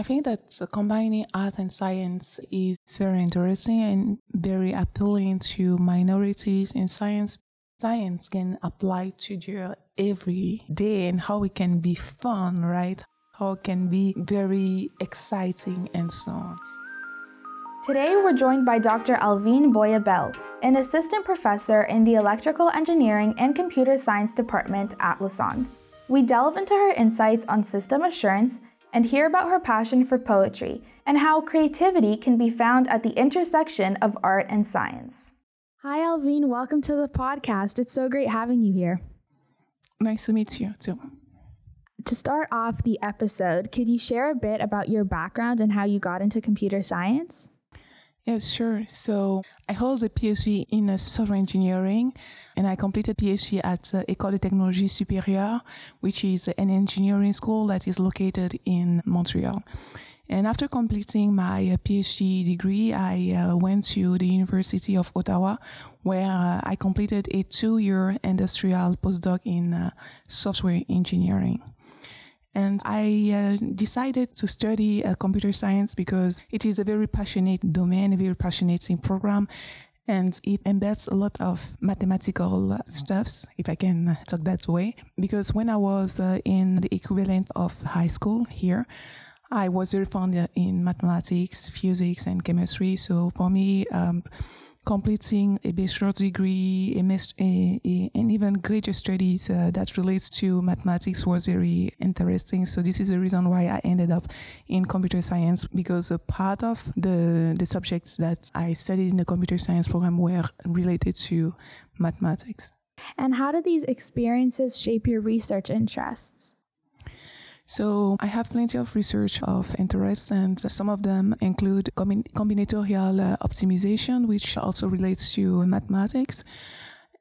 I think that combining art and science is very interesting and very appealing to minorities in science. Science can apply to your every day and how it can be fun, right? How it can be very exciting and so on. Today, we're joined by Dr. Alvine Boya Belle, an assistant professor in the Electrical Engineering and Computer Science Department at Lassonde. We delve into her insights on system assurance and hear about her passion for poetry and how creativity can be found at the intersection of art and science. Hi, Alvine. Welcome to the podcast. It's so great having you here. Nice to meet you, too. To start off the episode, could you share a bit about your background and how you got into computer science? Yes, sure. So I hold a PhD in software engineering, and I completed PhD at uh, École de Technologie Supérieure, which is an engineering school that is located in Montreal. And after completing my uh, PhD degree, I uh, went to the University of Ottawa, where uh, I completed a two-year industrial postdoc in uh, software engineering. And I uh, decided to study uh, computer science because it is a very passionate domain, a very passionate program, and it embeds a lot of mathematical uh, stuffs, if I can uh, talk that way. Because when I was uh, in the equivalent of high school here, I was very fond uh, in mathematics, physics, and chemistry. So for me, um, completing a bachelor's degree, a, a, a, and even graduate studies uh, that relates to mathematics was very interesting. So this is the reason why I ended up in computer science because a part of the the subjects that I studied in the computer science program were related to mathematics. And how did these experiences shape your research interests? So I have plenty of research of interest, and some of them include combinatorial uh, optimization, which also relates to mathematics.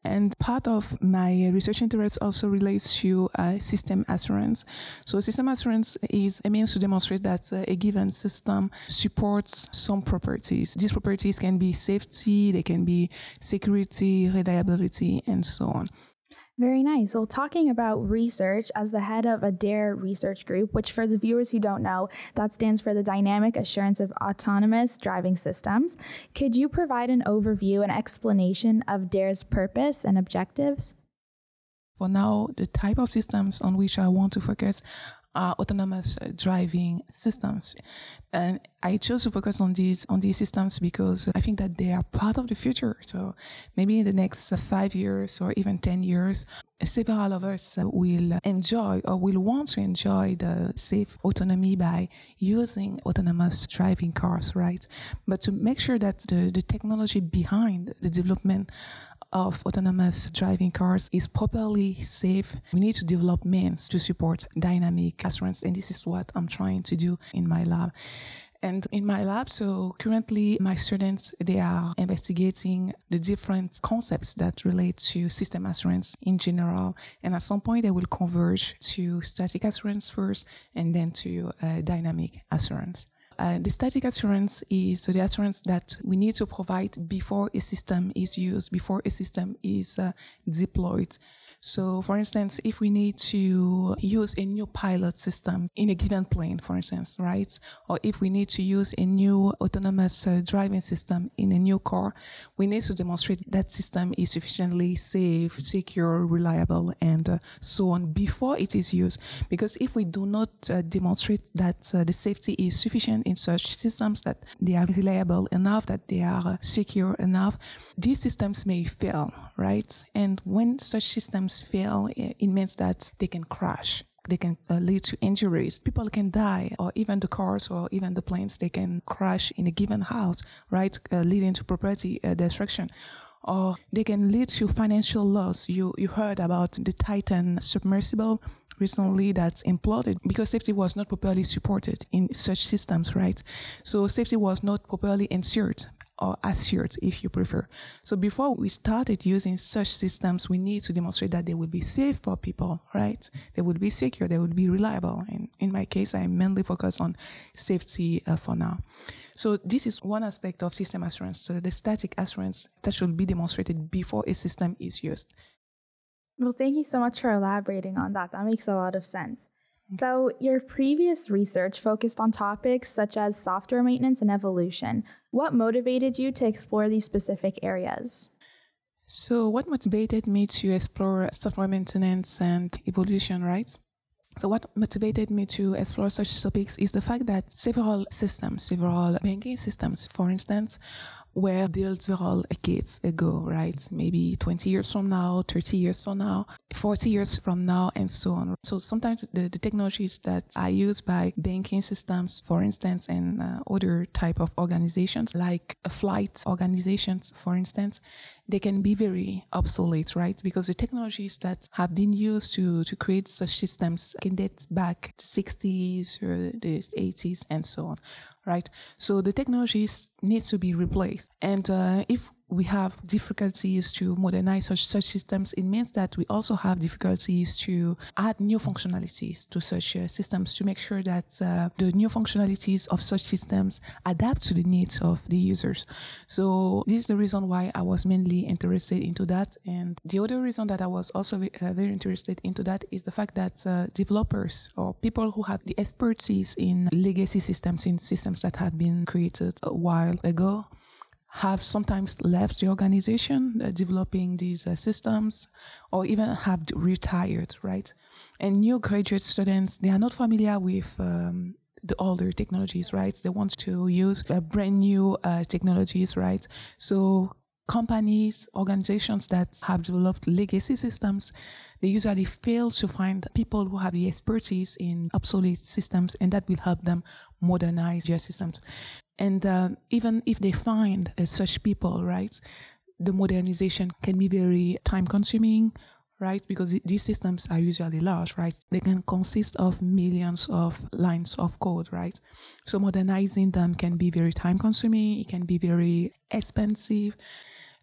And part of my research interest also relates to uh, system assurance. So system assurance is a means to demonstrate that uh, a given system supports some properties. These properties can be safety, they can be security, reliability, and so on. Very nice. Well, talking about research, as the head of a DARE research group, which for the viewers who don't know, that stands for the Dynamic Assurance of Autonomous Driving Systems, could you provide an overview and explanation of DARE's purpose and objectives? For now, the type of systems on which I want to focus are autonomous driving systems. And I chose to focus on these on these systems because I think that they are part of the future. So maybe in the next five years or even ten years, several of us will enjoy or will want to enjoy the safe autonomy by using autonomous driving cars, right? But to make sure that the, the technology behind the development of autonomous driving cars is properly safe, we need to develop means to support dynamic assurance. And this is what I'm trying to do in my lab. And in my lab, so currently my students, they are investigating the different concepts that relate to system assurance in general. And at some point they will converge to static assurance first and then to uh, dynamic assurance. Uh, the static assurance is the assurance that we need to provide before a system is used, before a system is uh, deployed. So, for instance, if we need to use a new pilot system in a given plane, for instance, right? Or if we need to use a new autonomous uh, driving system in a new car, we need to demonstrate that system is sufficiently safe, secure, reliable, and uh, so on before it is used. Because if we do not uh, demonstrate that uh, the safety is sufficient in such systems, that they are reliable enough, that they are uh, secure enough, these systems may fail, right? And when such systems systems fail, it means that they can crash. They can uh, lead to injuries. People can die, or even the cars or even the planes, they can crash in a given house, right? Uh, leading to property uh, destruction or they can lead to financial loss. You you heard about the Titan submersible recently that imploded because safety was not properly supported in such systems, right? So safety was not properly ensured or assured if you prefer. So before we started using such systems, we need to demonstrate that they will be safe for people, right? They will be secure, they will be reliable. And in my case, I mainly focus on safety uh, for now. So this is one aspect of system assurance, so the static assurance that should be demonstrated before a system is used. Well, thank you so much for elaborating on that. That makes a lot of sense. So, your previous research focused on topics such as software maintenance and evolution. What motivated you to explore these specific areas? So, what motivated me to explore software maintenance and evolution, right? So, what motivated me to explore such topics is the fact that several systems, several banking systems, for instance, were built several decades ago, right? Maybe 20 years from now, 30 years from now, 40 years from now, and so on. So sometimes the, the technologies that are used by banking systems, for instance, and uh, other type of organizations like flight organizations, for instance, they can be very obsolete, right? Because the technologies that have been used to, to create such systems can date back to 60s or the 80s and so on, right? So the technologies need to be replaced. And uh, if we have difficulties to modernize such, such systems, it means that we also have difficulties to add new functionalities to such uh, systems to make sure that uh, the new functionalities of such systems adapt to the needs of the users. So this is the reason why I was mainly interested into that. And the other reason that I was also uh, very interested into that is the fact that uh, developers or people who have the expertise in legacy systems, in systems that have been created a while ago, have sometimes left the organization uh, developing these uh, systems or even have retired, right? And new graduate students, they are not familiar with um, the older technologies, right? They want to use uh, brand new uh, technologies, right? So companies, organizations that have developed legacy systems, they usually fail to find people who have the expertise in obsolete systems and that will help them modernize their systems. And uh, even if they find uh, such people, right, the modernization can be very time consuming, right? Because these systems are usually large, right? They can consist of millions of lines of code, right? So modernizing them can be very time consuming, it can be very expensive.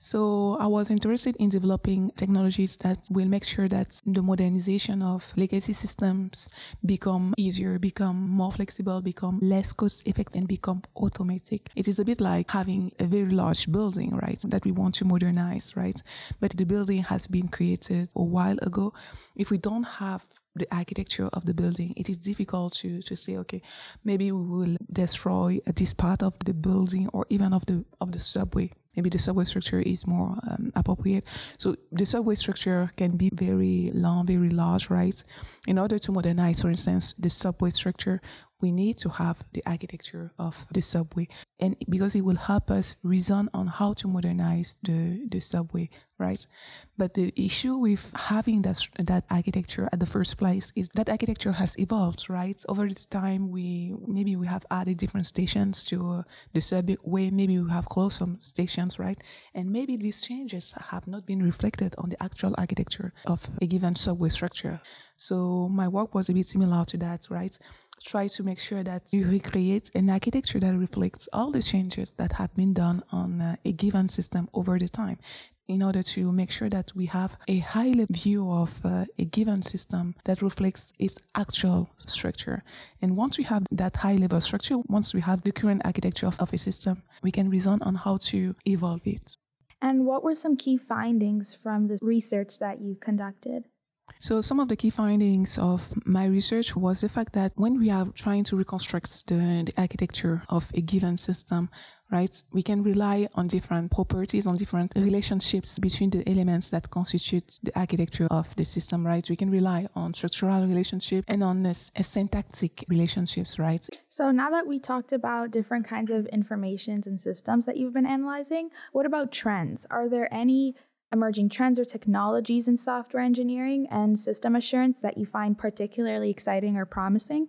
So I was interested in developing technologies that will make sure that the modernization of legacy systems become easier, become more flexible, become less cost effective and become automatic. It is a bit like having a very large building, right? That we want to modernize, right? But the building has been created a while ago. If we don't have the architecture of the building, it is difficult to, to say, okay, maybe we will destroy this part of the building or even of the of the subway maybe the subway structure is more um, appropriate. So the subway structure can be very long, very large, right? In order to modernize, for instance, the subway structure, we need to have the architecture of the subway. And because it will help us reason on how to modernize the, the subway right? But the issue with having that that architecture at the first place is that architecture has evolved right? Over the time we maybe we have added different stations to uh, the subway maybe we have closed some stations right? And maybe these changes have not been reflected on the actual architecture of a given subway structure. So my work was a bit similar to that right try to make sure that you recreate an architecture that reflects all the changes that have been done on uh, a given system over the time in order to make sure that we have a high level view of uh, a given system that reflects its actual structure. And once we have that high level structure, once we have the current architecture of, of a system, we can reason on how to evolve it. And what were some key findings from the research that you conducted? So some of the key findings of my research was the fact that when we are trying to reconstruct the, the architecture of a given system, right, we can rely on different properties, on different relationships between the elements that constitute the architecture of the system, right? We can rely on structural relationship and on a, a syntactic relationships, right? So now that we talked about different kinds of informations and systems that you've been analyzing, what about trends? Are there any emerging trends or technologies in software engineering and system assurance that you find particularly exciting or promising?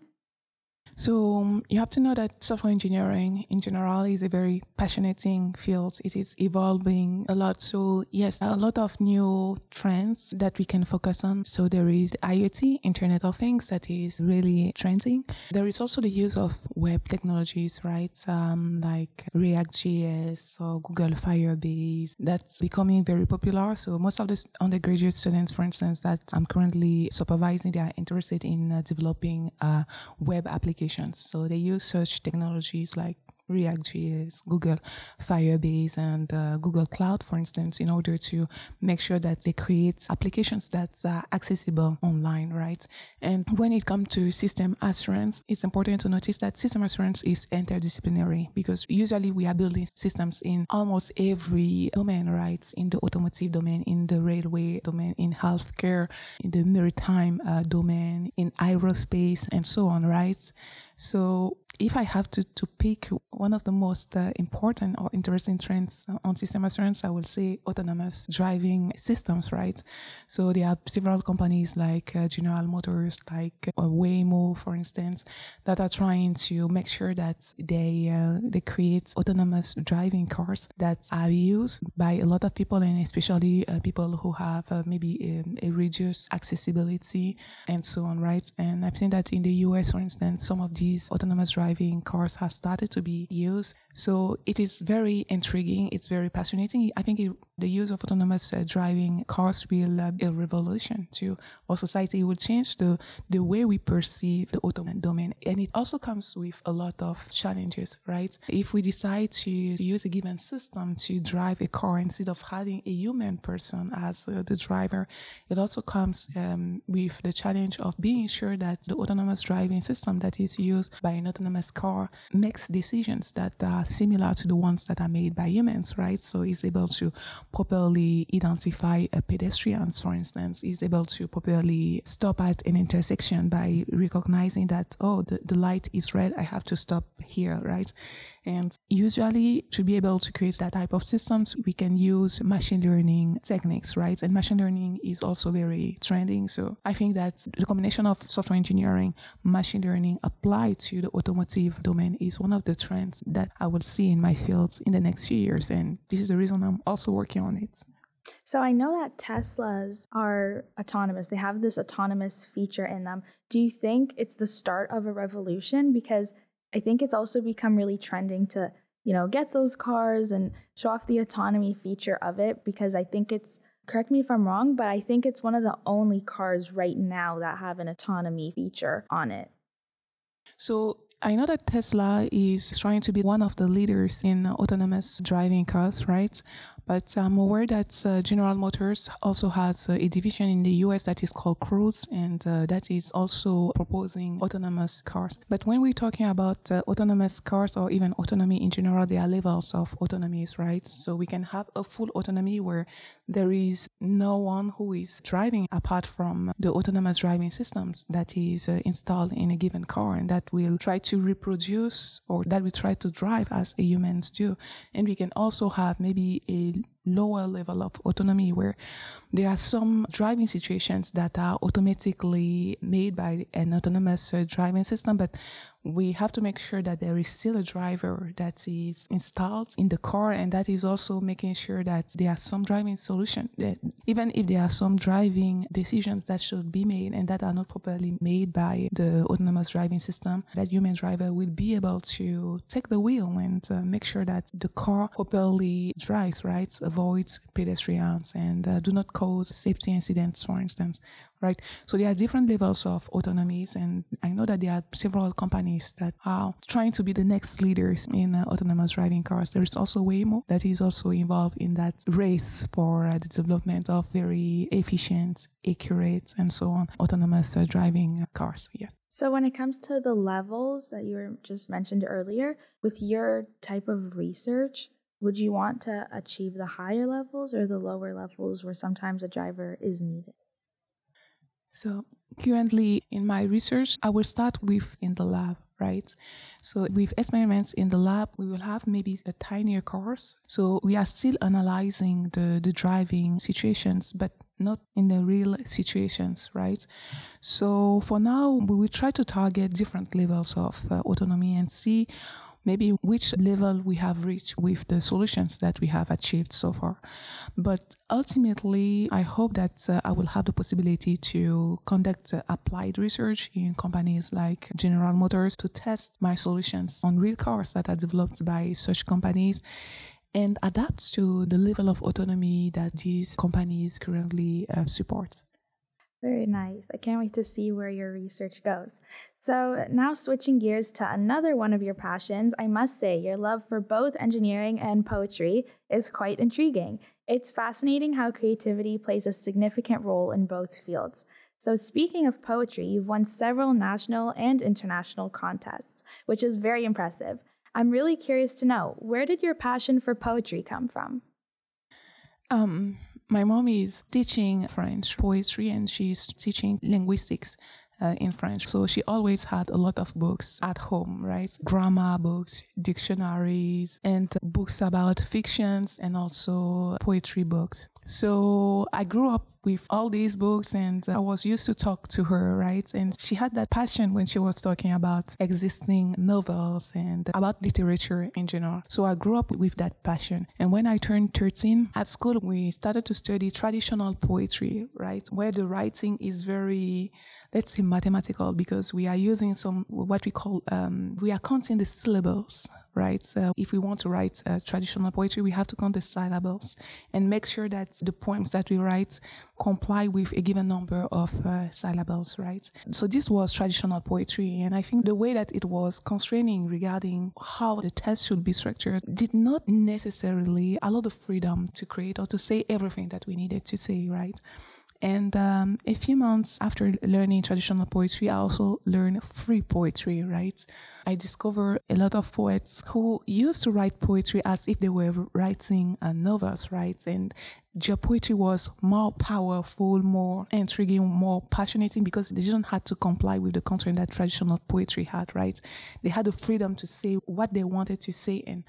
So um, you have to know that software engineering in general is a very passionate field. It is evolving a lot. So yes, a lot of new trends that we can focus on. So there is IoT, Internet of Things, that is really trending. There is also the use of web technologies, right? Um, like React.js or Google Firebase. That's becoming very popular. So most of the undergraduate students, for instance, that I'm currently supervising, they are interested in uh, developing uh, web applications So they use such technologies like React.js, Google Firebase, and uh, Google Cloud, for instance, in order to make sure that they create applications that are accessible online, right? And when it comes to system assurance, it's important to notice that system assurance is interdisciplinary because usually we are building systems in almost every domain, right? In the automotive domain, in the railway domain, in healthcare, in the maritime uh, domain, in aerospace, and so on, right? So if I have to, to pick one of the most uh, important or interesting trends on system assurance, I will say autonomous driving systems, right? So there are several companies like uh, General Motors, like uh, Waymo, for instance, that are trying to make sure that they uh, they create autonomous driving cars that are used by a lot of people and especially uh, people who have uh, maybe a, a reduced accessibility and so on, right? And I've seen that in the US, for instance, some of these autonomous driving cars have started to be used. So it is very intriguing. It's very fascinating. I think it, the use of autonomous uh, driving cars will uh, be a revolution to our society. It will change the, the way we perceive the auto domain. And it also comes with a lot of challenges, right? If we decide to, to use a given system to drive a car instead of having a human person as uh, the driver, it also comes um, with the challenge of being sure that the autonomous driving system that is used by an autonomous autonomous car makes decisions that are similar to the ones that are made by humans, right? So it's able to properly identify pedestrians, for instance, is able to properly stop at an intersection by recognizing that, oh, the, the light is red, I have to stop here, right? And usually, to be able to create that type of systems, we can use machine learning techniques, right? And machine learning is also very trending. So I think that the combination of software engineering, machine learning applied to the automotive domain is one of the trends that I will see in my field in the next few years. And this is the reason I'm also working on it. So I know that Teslas are autonomous. They have this autonomous feature in them. Do you think it's the start of a revolution? Because I think it's also become really trending to, you know, get those cars and show off the autonomy feature of it because I think it's correct me if I'm wrong, but I think it's one of the only cars right now that have an autonomy feature on it. So I know that Tesla is trying to be one of the leaders in autonomous driving cars, right? But I'm aware that uh, General Motors also has uh, a division in the US that is called Cruise, and uh, that is also proposing autonomous cars. But when we're talking about uh, autonomous cars or even autonomy in general, there are levels of autonomies, right? So we can have a full autonomy where there is no one who is driving apart from the autonomous driving systems that is uh, installed in a given car and that will try to reproduce or that we try to drive as humans do. And we can also have maybe a lower level of autonomy where there are some driving situations that are automatically made by an autonomous uh, driving system, but we have to make sure that there is still a driver that is installed in the car and that is also making sure that there are some driving solutions even if there are some driving decisions that should be made and that are not properly made by the autonomous driving system that human driver will be able to take the wheel and uh, make sure that the car properly drives right? Avoids pedestrians and uh, do not cause safety incidents for instance right? So there are different levels of autonomies, and I know that there are several companies that are trying to be the next leaders in uh, autonomous driving cars. There is also Waymo that is also involved in that race for uh, the development of very efficient, accurate, and so on autonomous uh, driving cars. Yes. So, when it comes to the levels that you were just mentioned earlier, with your type of research, would you want to achieve the higher levels or the lower levels where sometimes a driver is needed? So currently in my research, I will start with in the lab, right? So with experiments in the lab, we will have maybe a tinier course. So we are still analyzing the, the driving situations, but not in the real situations, right? So for now, we will try to target different levels of uh, autonomy and see maybe which level we have reached with the solutions that we have achieved so far. But ultimately, I hope that uh, I will have the possibility to conduct uh, applied research in companies like General Motors to test my solutions on real cars that are developed by such companies and adapt to the level of autonomy that these companies currently uh, support. Very nice. I can't wait to see where your research goes. So, now switching gears to another one of your passions, I must say your love for both engineering and poetry is quite intriguing. It's fascinating how creativity plays a significant role in both fields. So, speaking of poetry, you've won several national and international contests, which is very impressive. I'm really curious to know where did your passion for poetry come from? Um, my mom is teaching French poetry and she's teaching linguistics uh, in French. So she always had a lot of books at home, right? Grammar books, dictionaries, and books about fictions and also poetry books. So I grew up with all these books and I was used to talk to her, right? And she had that passion when she was talking about existing novels and about literature in general. So I grew up with that passion. And when I turned 13 at school, we started to study traditional poetry, right? Where the writing is very let's say mathematical because we are using some what we call um, we are counting the syllables right? So if we want to write uh, traditional poetry we have to count the syllables and make sure that the poems that we write comply with a given number of uh, syllables right? So this was traditional poetry and i think the way that it was constraining regarding how the text should be structured did not necessarily allow the freedom to create or to say everything that we needed to say right and um, a few months after learning traditional poetry, I also learned free poetry, right? I discovered a lot of poets who used to write poetry as if they were writing uh, novels, right? And their poetry was more powerful, more intriguing, more passionate because they didn't have to comply with the constraint that traditional poetry had, right? They had the freedom to say what they wanted to say and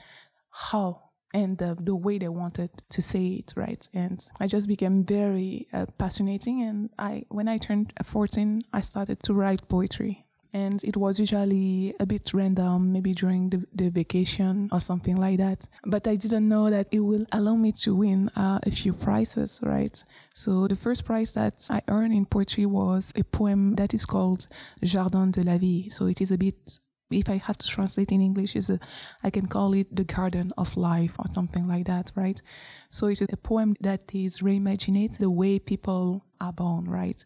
how and the, the way they wanted to say it, right? And I just became very uh. And I, when I turned 14, I started to write poetry. And it was usually a bit random, maybe during the, the vacation or something like that. But I didn't know that it will allow me to win uh, a few prizes, right? So the first prize that I earned in poetry was a poem that is called Jardin de la Vie. So it is a bit if I have to translate in English, is a, I can call it the garden of life or something like that, right? So it's a poem that is reimagining the way people are born, right?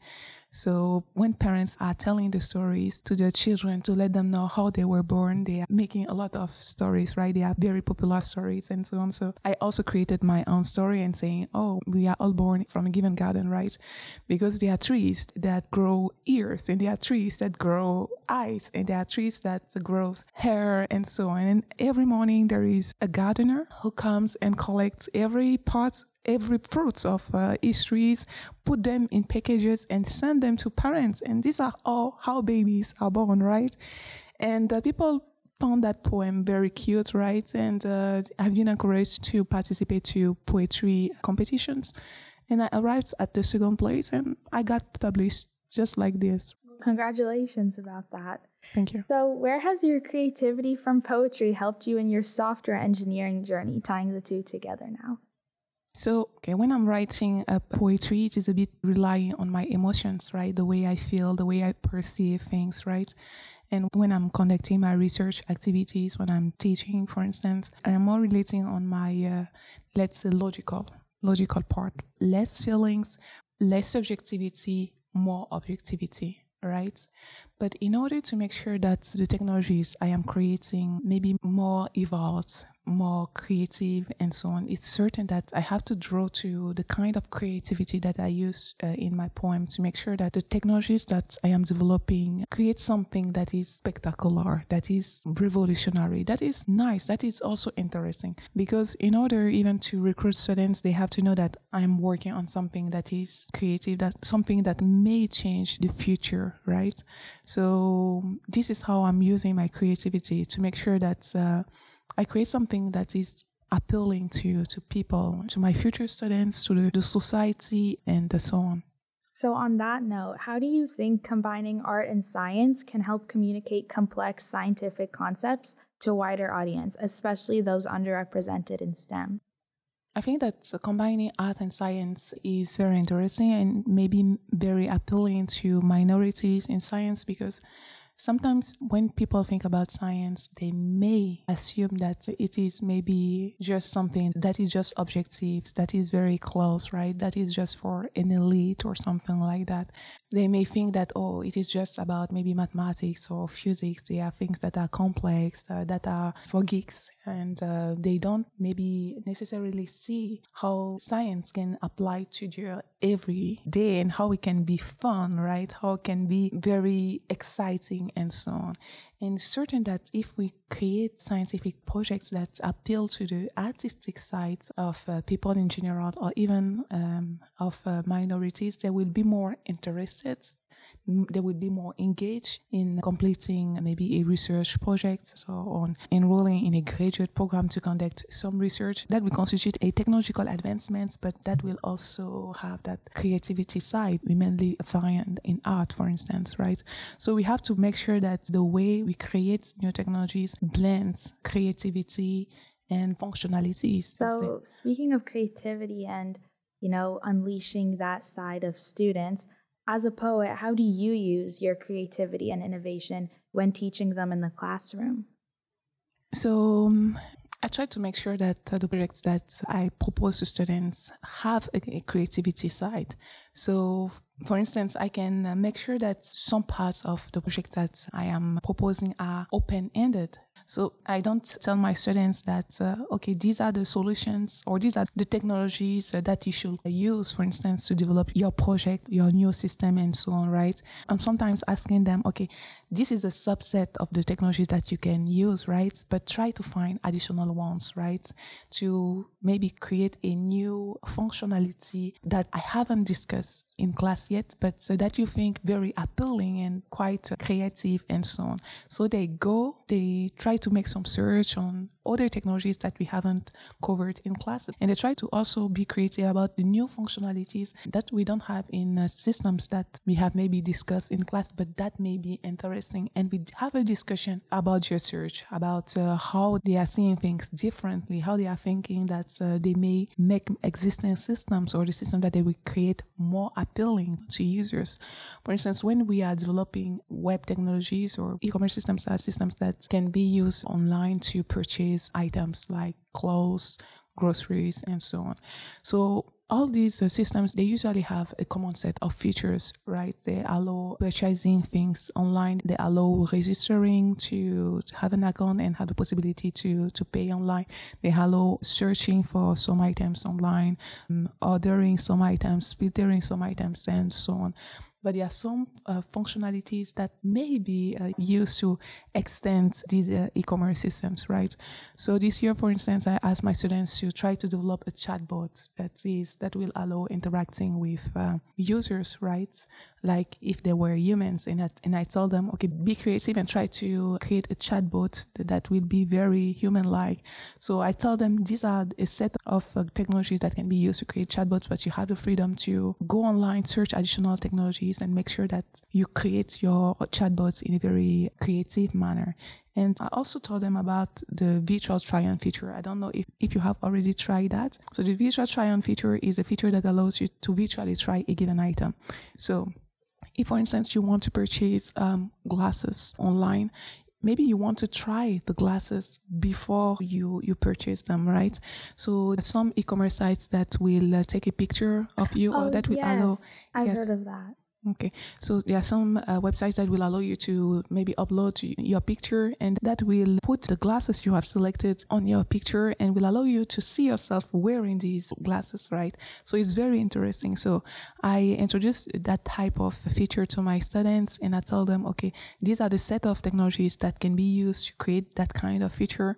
So when parents are telling the stories to their children to let them know how they were born, they are making a lot of stories, right? They are very popular stories and so on. So I also created my own story and saying, oh, we are all born from a given garden, right? Because there are trees that grow ears and there are trees that grow eyes and there are trees that grows hair and so on. And every morning there is a gardener who comes and collects every part every fruits of uh, trees, put them in packages and send them to parents. And these are all how babies are born, right? And uh, people found that poem very cute, right? And uh, I've been encouraged to participate to poetry competitions. And I arrived at the second place and I got published just like this. Congratulations about that. Thank you. So, where has your creativity from poetry helped you in your software engineering journey, tying the two together now? So, okay, when I'm writing a poetry, it is a bit relying on my emotions, right? The way I feel, the way I perceive things, right? And when I'm conducting my research activities, when I'm teaching, for instance, I'm more relating on my, uh, let's say, logical, logical part. Less feelings, less subjectivity, more objectivity, right? But in order to make sure that the technologies I am creating maybe more evolved, more creative and so on, it's certain that I have to draw to the kind of creativity that I use uh, in my poem to make sure that the technologies that I am developing create something that is spectacular, that is revolutionary, that is nice, that is also interesting. Because in order even to recruit students, they have to know that I'm working on something that is creative, that something that may change the future, right? So this is how I'm using my creativity to make sure that uh, I create something that is appealing to to people, to my future students, to the, the society, and so on. So, on that note, how do you think combining art and science can help communicate complex scientific concepts to a wider audience, especially those underrepresented in STEM? I think that combining art and science is very interesting and maybe very appealing to minorities in science because sometimes when people think about science, they may assume that it is maybe just something that is just objective, that is very close, right? That is just for an elite or something like that. They may think that, oh, it is just about maybe mathematics or physics. They are things that are complex, uh, that are for geeks, and uh, they don't maybe necessarily see how science can apply to their every day and how it can be fun, right? How it can be very exciting and so on. And certain that if we create scientific projects that appeal to the artistic sides of uh, people in general or even um, of uh, minorities, they will be more interested they would be more engaged in completing maybe a research project so on enrolling in a graduate program to conduct some research. That will constitute a technological advancement but that will also have that creativity side we mainly find in art for instance right? So we have to make sure that the way we create new technologies blends creativity and functionalities so speaking of creativity and you know unleashing that side of students as a poet, how do you use your creativity and innovation when teaching them in the classroom? So, um, I try to make sure that uh, the projects that I propose to students have a, a creativity side. So, for instance, I can uh, make sure that some parts of the project that I am proposing are open ended. So I don't tell my students that, uh, okay, these are the solutions or these are the technologies uh, that you should use, for instance, to develop your project, your new system, and so on, right? I'm sometimes asking them, okay, this is a subset of the technologies that you can use, right? But try to find additional ones, right? To maybe create a new functionality that I haven't discussed in class yet, but so that you think very appealing and quite creative and so on. So they go, they try to make some search on other technologies that we haven't covered in class. And they try to also be creative about the new functionalities that we don't have in uh, systems that we have maybe discussed in class, but that may be interesting. And we have a discussion about research, about uh, how they are seeing things differently, how they are thinking that uh, they may make existing systems or the system that they will create more appealing to users. For instance, when we are developing web technologies or e-commerce systems are systems that can be used online to purchase items like clothes, groceries, and so on. So all these uh, systems they usually have a common set of features right? They allow purchasing things online. They allow registering to, to, have an account and have the possibility to to pay online. They allow searching for some items online um, ordering some items filtering some items and so on but there are some uh, functionalities that may be uh, used to extend these uh, e-commerce systems, right? So this year, for instance, I asked my students to try to develop a chatbot that is that will allow interacting with uh, users, right? Like if they were humans, and I, and I told them, okay, be creative and try to create a chatbot that, that will be very human-like. So I told them these are a set of uh, technologies that can be used to create chatbots, but you have the freedom to go online, search additional technologies and make sure that you create your chatbots in a very creative manner. And I also told them about the virtual try on feature. I don't know if, if you have already tried that. So the virtual try on feature is a feature that allows you to virtually try a given item. So if, for instance, you want to purchase um, glasses online, maybe you want to try the glasses before you you purchase them right so some e-commerce sites that will uh, take a picture of you oh, or that will yes. allow i've yes. heard of that Okay, so there are some uh, websites that will allow you to maybe upload your picture, and that will put the glasses you have selected on your picture and will allow you to see yourself wearing these glasses, right? So it's very interesting. So I introduced that type of feature to my students, and I told them, okay, these are the set of technologies that can be used to create that kind of feature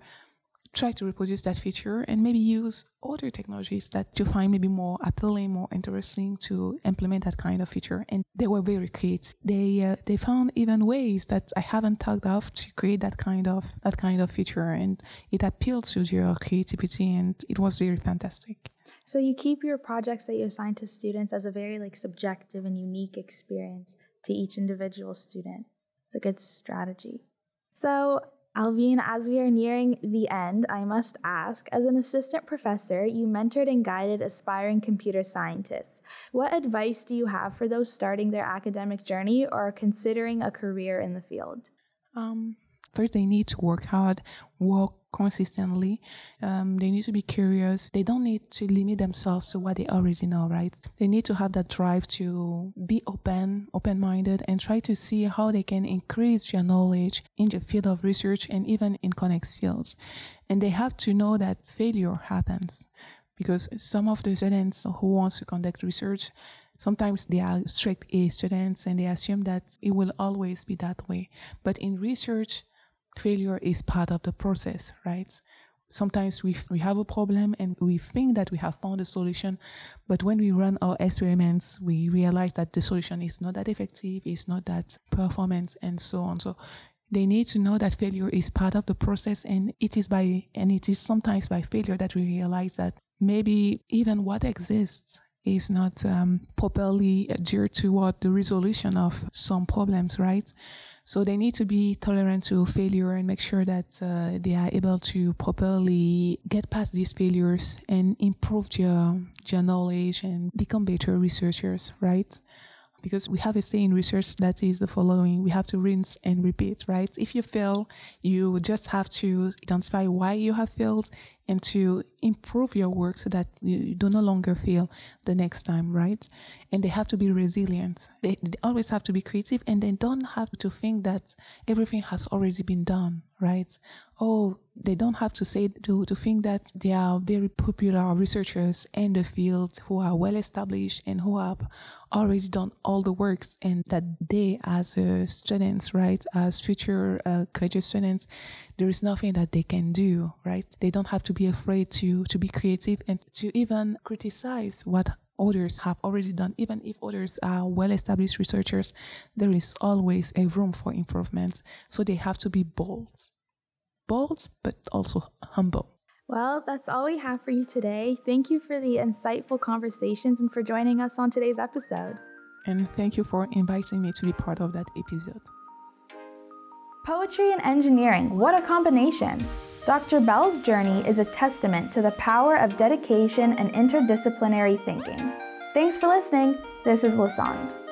try to reproduce that feature and maybe use other technologies that you find maybe more appealing, more interesting to implement that kind of feature. And they were very creative. They uh, they found even ways that I haven't thought of to create that kind of that kind of feature, and it appealed to their creativity, and it was very fantastic. So you keep your projects that you assign to students as a very like subjective and unique experience to each individual student. It's a good strategy. So Alvine, as we are nearing the end, I must ask as an assistant professor, you mentored and guided aspiring computer scientists. What advice do you have for those starting their academic journey or considering a career in the field? Um, first, they need to work hard, work consistently. Um, they need to be curious. They don't need to limit themselves to what they already know, right? They need to have that drive to be open, open minded, and try to see how they can increase their knowledge in the field of research and even in connect skills. And they have to know that failure happens because some of the students who wants to conduct research sometimes they are strict A students and they assume that it will always be that way. But in research, failure is part of the process, right? Sometimes we, we have a problem and we think that we have found a solution, but when we run our experiments, we realize that the solution is not that effective, it's not that performance, and so on. So they need to know that failure is part of the process and it is by and it is sometimes by failure that we realize that maybe even what exists is not um, properly geared toward the resolution of some problems, right? So they need to be tolerant to failure and make sure that uh, they are able to properly get past these failures and improve their, their knowledge and become better researchers, right? because we have a saying in research that is the following we have to rinse and repeat right if you fail you just have to identify why you have failed and to improve your work so that you do no longer fail the next time, right? And they have to be resilient. They, they, always have to be creative and they don't have to think that everything has already been done, right? Oh, they don't have to say to, to think that they are very popular researchers in the field who are well established and who have already done all the works and that they as uh, students, right, as future uh, graduate students, there is nothing that they can do, right? They don't have to be afraid to, to be creative and to even criticize what others have already done. Even if others are well established researchers, there is always a room for improvement. So they have to be bold. Bold, but also humble. Well, that's all we have for you today. Thank you for the insightful conversations and for joining us on today's episode. And thank you for inviting me to be part of that episode. Poetry and engineering, what a combination! Dr. Belle's journey is a testament to the power of dedication and interdisciplinary thinking. Thanks for listening. This is Lassonde.